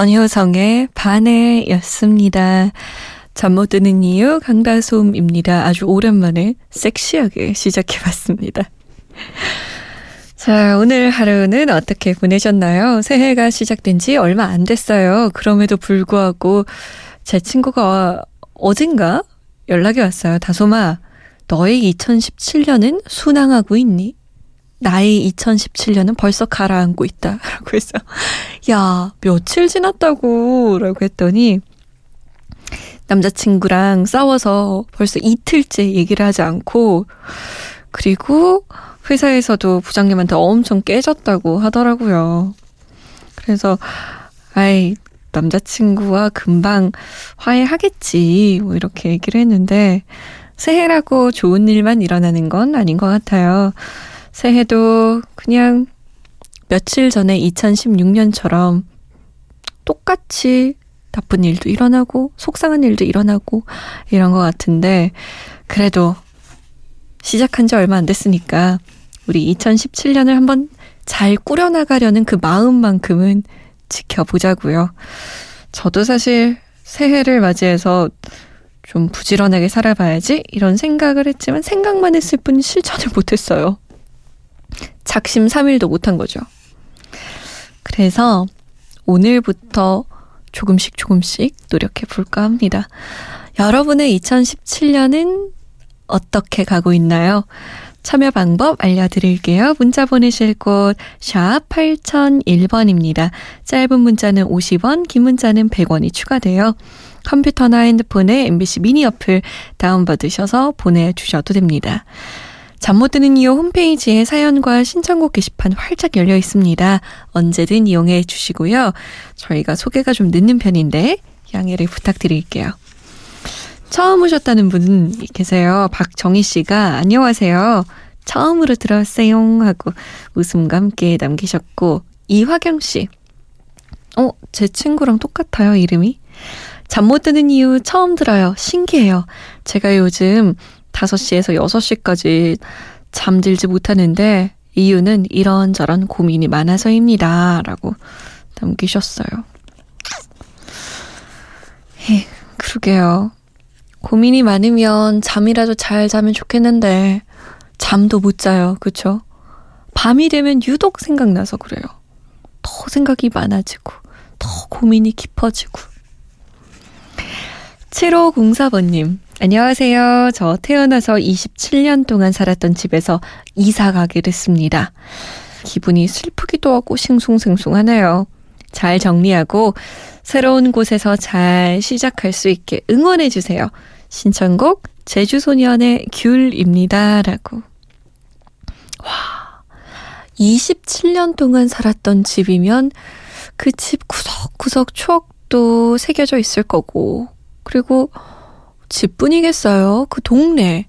전효성의 반해였습니다. 잠 못 드는 이유 강다솜입니다. 아주 오랜만에 섹시하게 시작해봤습니다. 자, 오늘 하루는 어떻게 보내셨나요? 새해가 시작된 지 얼마 안 됐어요. 그럼에도 불구하고 제 친구가 어젠가 연락이 왔어요. 다솜아, 너의 2017년은 순항하고 있니? 나의 2017년은 벌써 가라앉고 있다. 라고 해서, 야, 며칠 지났다고. 라고 했더니, 남자친구랑 싸워서 벌써 이틀째 얘기를 하지 않고, 그리고 회사에서도 부장님한테 엄청 깨졌다고 하더라고요. 그래서, 아이, 남자친구와 금방 화해하겠지. 뭐 이렇게 얘기를 했는데, 새해라고 좋은 일만 일어나는 건 아닌 것 같아요. 새해도 그냥 며칠 전에 2016년처럼 똑같이 나쁜 일도 일어나고 속상한 일도 일어나고 이런 것 같은데 그래도 시작한 지 얼마 안 됐으니까 우리 2017년을 한번 잘 꾸려나가려는 그 마음만큼은 지켜보자고요. 저도 사실 새해를 맞이해서 좀 부지런하게 살아봐야지 이런 생각을 했지만 생각만 했을 뿐 실천을 못했어요. 작심 3일도 못한 거죠. 그래서 오늘부터 조금씩 조금씩 노력해 볼까 합니다. 여러분의 2017년은 어떻게 가고 있나요? 참여 방법 알려드릴게요. 문자 보내실 곳, 샵 8001번입니다. 짧은 문자는 50원, 긴 문자는 100원이 추가돼요. 컴퓨터나 핸드폰에 MBC 미니 어플 다운받으셔서 보내주셔도 됩니다. 잠 못 드는 이유 홈페이지에 사연과 신청곡 게시판 활짝 열려 있습니다. 언제든 이용해 주시고요. 저희가 소개가 좀 늦는 편인데 양해를 부탁드릴게요. 처음 오셨다는 분 계세요. 박정희 씨가 안녕하세요. 처음으로 들어왔어요 하고 웃음과 함께 남기셨고 이화경 씨. 어, 제 친구랑 똑같아요, 이름이. 잠 못 드는 이유 처음 들어요. 신기해요. 제가 요즘 5시에서 6시까지 잠들지 못하는데 이유는 이런저런 고민이 많아서입니다. 라고 남기셨어요. 에, 그러게요. 고민이 많으면 잠이라도 잘 자면 좋겠는데 잠도 못 자요. 그쵸? 밤이 되면 유독 생각나서 그래요. 더 생각이 많아지고 더 고민이 깊어지고 7504번님 안녕하세요. 저 태어나서 27년 동안 살았던 집에서 이사 가게 됐습니다. 기분이 슬프기도 하고 싱숭생숭하네요. 잘 정리하고 새로운 곳에서 잘 시작할 수 있게 응원해 주세요. 신청곡 제주소년의 귤입니다. 라고. 와, 27년 동안 살았던 집이면 그 집 구석구석 추억도 새겨져 있을 거고, 그리고 집뿐이겠어요. 그 동네.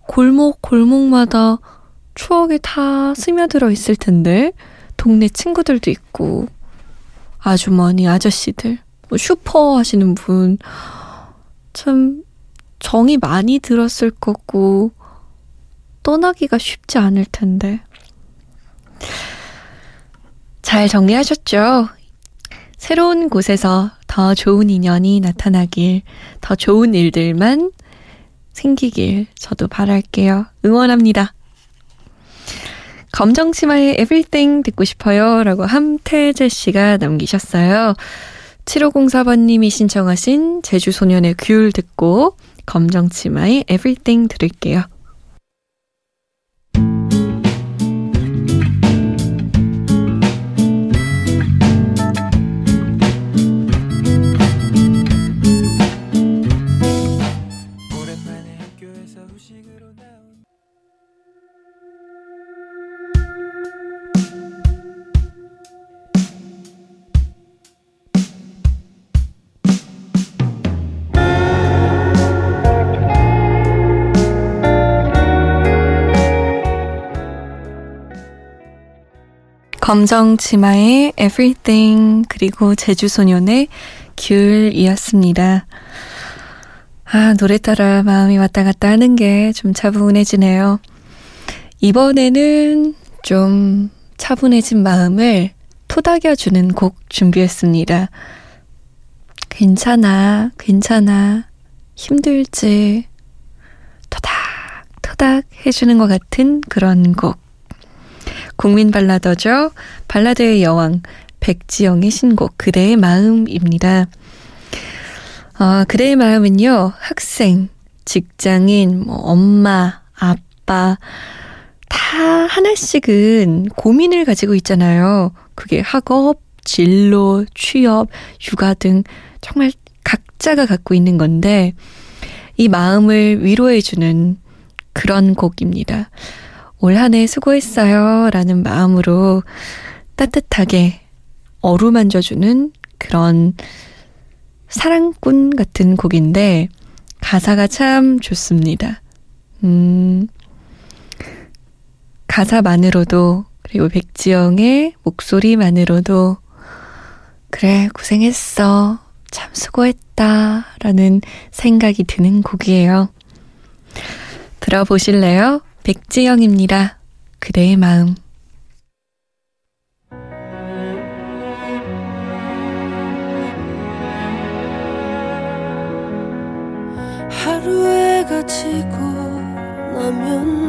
골목, 골목마다 추억이 다 스며들어 있을 텐데, 동네 친구들도 있고, 아주머니, 아저씨들, 뭐 슈퍼 하시는 분, 참, 정이 많이 들었을 거고, 떠나기가 쉽지 않을 텐데. 잘 정리하셨죠? 새로운 곳에서 더 좋은 인연이 나타나길, 더 좋은 일들만 생기길 저도 바랄게요. 응원합니다. 검정치마의 Everything 듣고 싶어요. 라고 함태재 씨가 남기셨어요. 7504번님이 신청하신 제주소년의 귤 듣고 검정치마의 Everything 들을게요. 검정 치마의 Everything 그리고 제주 소년의 귤이었습니다. 아, 노래 따라 마음이 왔다 갔다 하는 게 좀 차분해지네요. 이번에는 좀 차분해진 마음을 토닥여주는 곡 준비했습니다. 괜찮아, 괜찮아. 힘들지. 토닥 토닥 해주는 것 같은 그런 곡. 국민 발라더죠. 발라드의 여왕 백지영의 신곡 그대의 마음입니다. 어, 그대의 마음은요. 학생, 직장인, 뭐 엄마, 아빠 다 하나씩은 고민을 가지고 있잖아요. 그게 학업, 진로, 취업, 육아 등 정말 각자가 갖고 있는 건데 이 마음을 위로해주는 그런 곡입니다. 올 한 해 수고했어요. 라는 마음으로 따뜻하게 어루만져주는 그런 사랑꾼 같은 곡인데 가사가 참 좋습니다. 음, 가사만으로도 그리고 백지영의 목소리만으로도 그래 고생했어 참 수고했다 라는 생각이 드는 곡이에요. 들어보실래요? 백지영입니다. 그대의 마음 하루가 지고 나면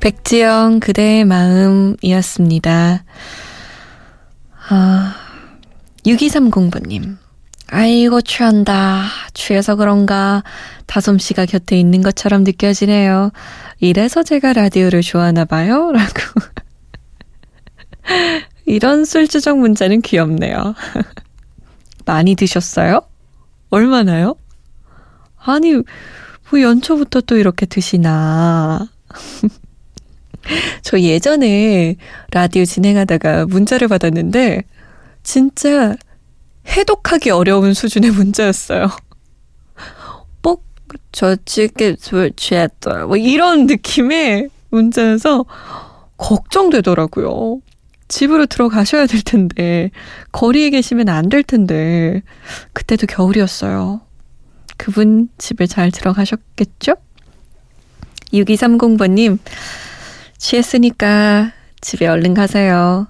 백지영 그대의 마음이었습니다. 아, 6230번님. 아이고, 취한다. 취해서 그런가. 다솜씨가 곁에 있는 것처럼 느껴지네요. 이래서 제가 라디오를 좋아하나 봐요. 라고. 이런 술주정 문자는 귀엽네요. 많이 드셨어요? 얼마나요? 아니, 뭐 연초부터 또 이렇게 드시나. 저 예전에 라디오 진행하다가 문자를 받았는데, 진짜 해독하기 어려운 수준의 문자였어요. 뻑, 저찌게 취했다. 뭐 이런 느낌의 문자여서 걱정되더라고요. 집으로 들어가셔야 될 텐데, 거리에 계시면 안 될 텐데, 그때도 겨울이었어요. 그분 집에 잘 들어가셨겠죠? 6230번님, 취했으니까 집에 얼른 가세요.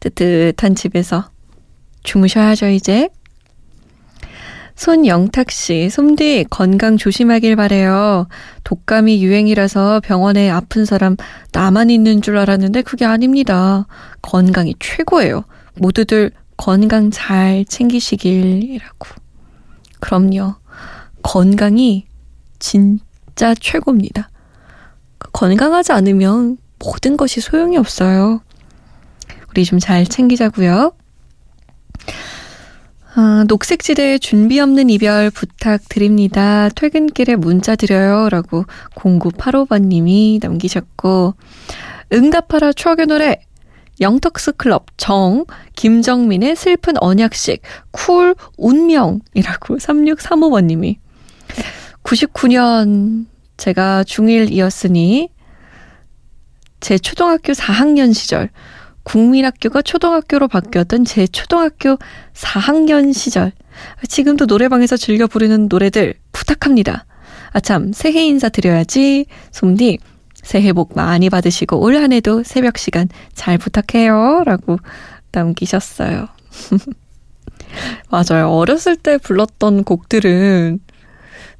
뜨뜻한 집에서. 주무셔야죠, 이제. 손영탁 씨, 솜디 건강 조심하길 바래요. 독감이 유행이라서 병원에 아픈 사람 나만 있는 줄 알았는데 그게 아닙니다. 건강이 최고예요. 모두들 건강 잘 챙기시길이라고. 그럼요. 건강이 진짜 최고입니다. 건강하지 않으면 모든 것이 소용이 없어요. 우리 좀 잘 챙기자고요. 아, 녹색지대 준비 없는 이별 부탁드립니다. 퇴근길에 문자 드려요. 라고 0985번님이 남기셨고, 응답하라 추억의 노래, 영턱스 클럽 정, 김정민의 슬픈 언약식, 쿨 운명이라고 3635번님이. 99년 제가 중1이었으니, 제 초등학교 4학년 시절, 국민학교가 초등학교로 바뀌었던 제 초등학교 4학년 시절. 지금도 노래방에서 즐겨 부르는 노래들 부탁합니다. 아참, 새해 인사 드려야지. 솜디, 새해 복 많이 받으시고 올 한 해도 새벽 시간 잘 부탁해요. 라고 남기셨어요. 맞아요. 어렸을 때 불렀던 곡들은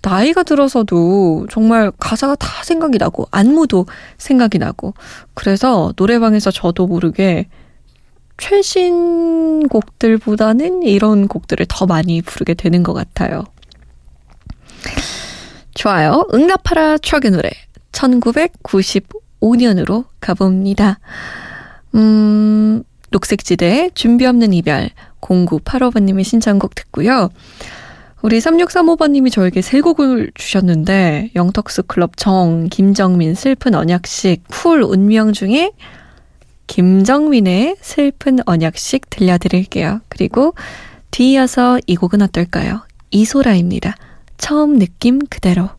나이가 들어서도 정말 가사가 다 생각이 나고 안무도 생각이 나고 그래서 노래방에서 저도 모르게 최신 곡들보다는 이런 곡들을 더 많이 부르게 되는 것 같아요. 좋아요. 응답하라 추억의 노래 1995년으로 가봅니다. 음, 녹색지대 준비 없는 이별 0985번님의 신청곡 듣고요. 우리 3635번님이 저에게 세 곡을 주셨는데 영턱스 클럽 정, 김정민 슬픈 언약식, 쿨 운명 중에 김정민의 슬픈 언약식 들려드릴게요. 그리고 뒤이어서 이 곡은 어떨까요? 이소라입니다. 처음 느낌 그대로.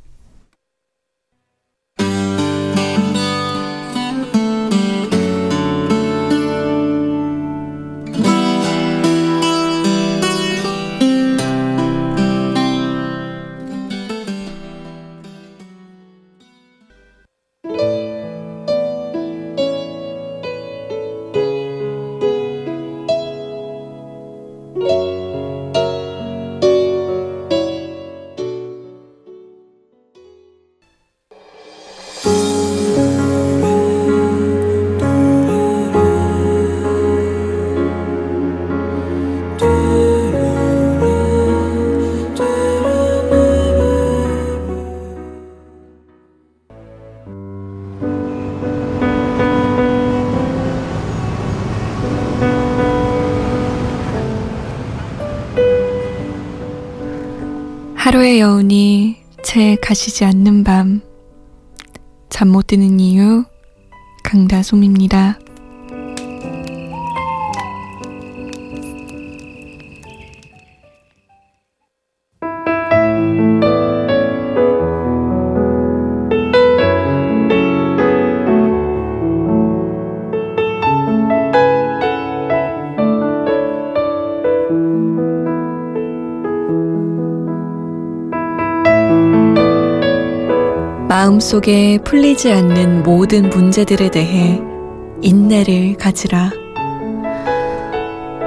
가시지 않는 밤. 잠 못 드는 이유, 강다솜입니다. 마음속에 풀리지 않는 모든 문제들에 대해 인내를 가지라.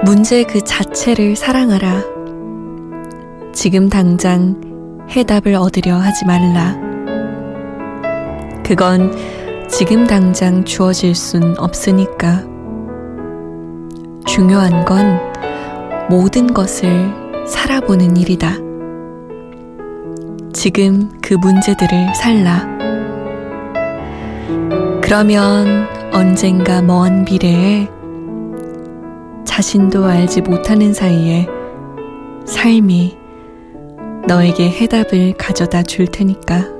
문제 그 자체를 사랑하라. 지금 당장 해답을 얻으려 하지 말라. 그건 지금 당장 주어질 순 없으니까. 중요한 건 모든 것을 살아보는 일이다. 지금 그 문제들을 살라. 그러면 언젠가 먼 미래에 자신도 알지 못하는 사이에 삶이 너에게 해답을 가져다 줄 테니까.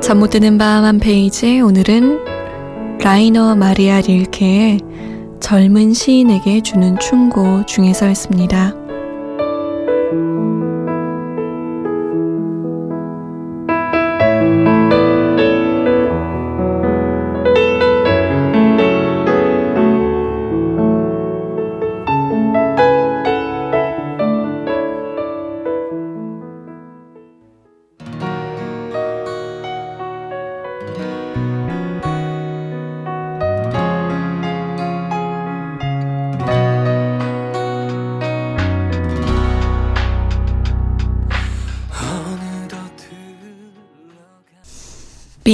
잠 못 드는 밤 한 페이지 오늘은 라이너 마리아 릴케의 젊은 시인에게 주는 충고 중에서였습니다.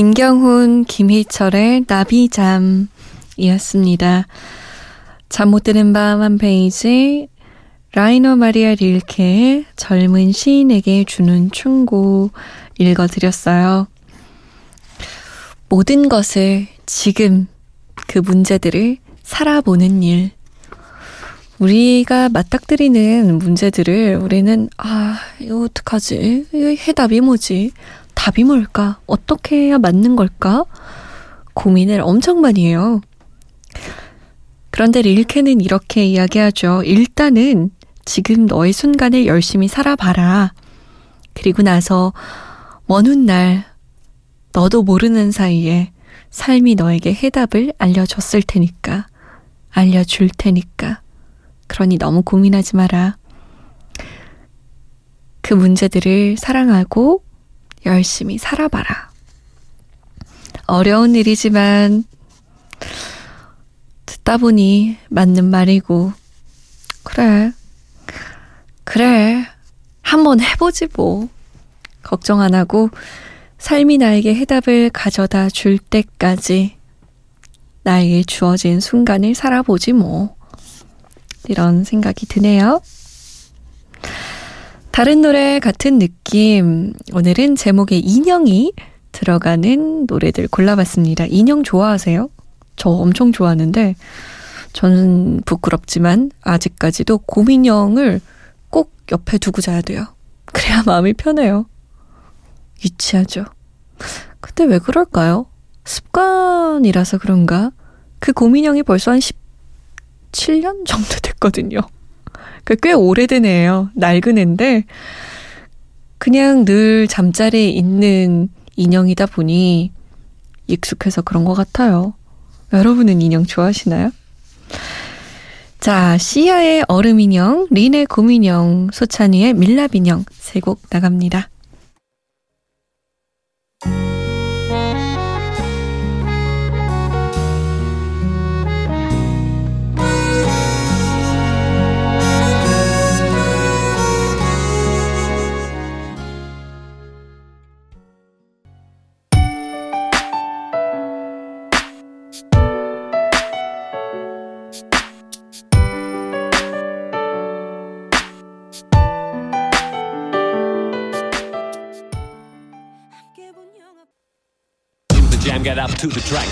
민경훈, 김희철의 나비잠이었습니다. 잠 못 드는 밤 한 페이지, 라이너 마리아 릴케의 젊은 시인에게 주는 충고 읽어드렸어요. 모든 것을 지금 그 문제들을 살아보는 일. 우리가 맞닥뜨리는 문제들을 우리는, 아, 이거 어떡하지? 이 해답이 뭐지? 답이 뭘까? 어떻게 해야 맞는 걸까? 고민을 엄청 많이 해요. 그런데 릴케는 이렇게 이야기하죠. 일단은 지금 너의 순간을 열심히 살아봐라. 그리고 나서 먼 훗날 너도 모르는 사이에 삶이 너에게 해답을 알려줬을 테니까, 알려줄 테니까. 그러니 너무 고민하지 마라. 그 문제들을 사랑하고 열심히 살아봐라. 어려운 일이지만 듣다 보니 맞는 말이고. 그래. 그래. 한번 해보지 뭐. 걱정 안 하고 삶이 나에게 해답을 가져다 줄 때까지 나에게 주어진 순간을 살아보지 뭐. 이런 생각이 드네요. 다른 노래 같은 느낌. 오늘은 제목에 인형이 들어가는 노래들 골라봤습니다. 인형 좋아하세요? 저 엄청 좋아하는데, 저는 부끄럽지만 아직까지도 곰인형을 꼭 옆에 두고 자야 돼요. 그래야 마음이 편해요. 유치하죠. 근데 왜 그럴까요? 습관이라서 그런가? 그 곰인형이 벌써 한 17년 정도 됐거든요. 그꽤 오래된 애예요. 낡은 애인데 그냥 늘 잠자리에 있는 인형이다 보니 익숙해서 그런 것 같아요. 여러분은 인형 좋아하시나요? 자, 시아의 얼음 인형, 린의 곰 인형, 소찬이의 밀랍 인형 세 곡 나갑니다. to the track.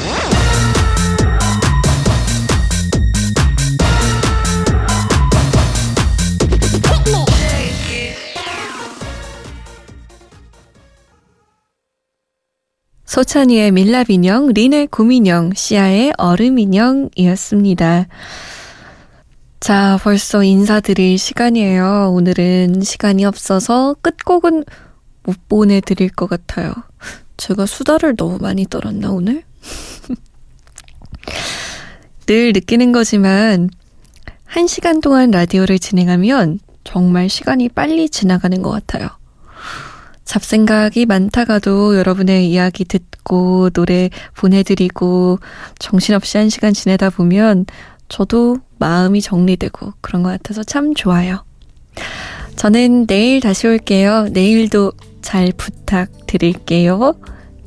소찬이의 밀랍 인형, 린의 곰 인형, 시아의 얼음 인형이었습니다. 자, 벌써 인사드릴 시간이에요. 오늘은 시간이 없어서 끝곡은 못 보내드릴 것 같아요. 제가 수다를 너무 많이 떨었나, 오늘? 늘 느끼는 거지만, 한 시간 동안 라디오를 진행하면 정말 시간이 빨리 지나가는 것 같아요. 잡생각이 많다가도 여러분의 이야기 듣고 노래 보내드리고 정신없이 한 시간 지내다 보면 저도 마음이 정리되고 그런 것 같아서 참 좋아요. 저는 내일 다시 올게요. 내일도 잘 부탁드릴게요.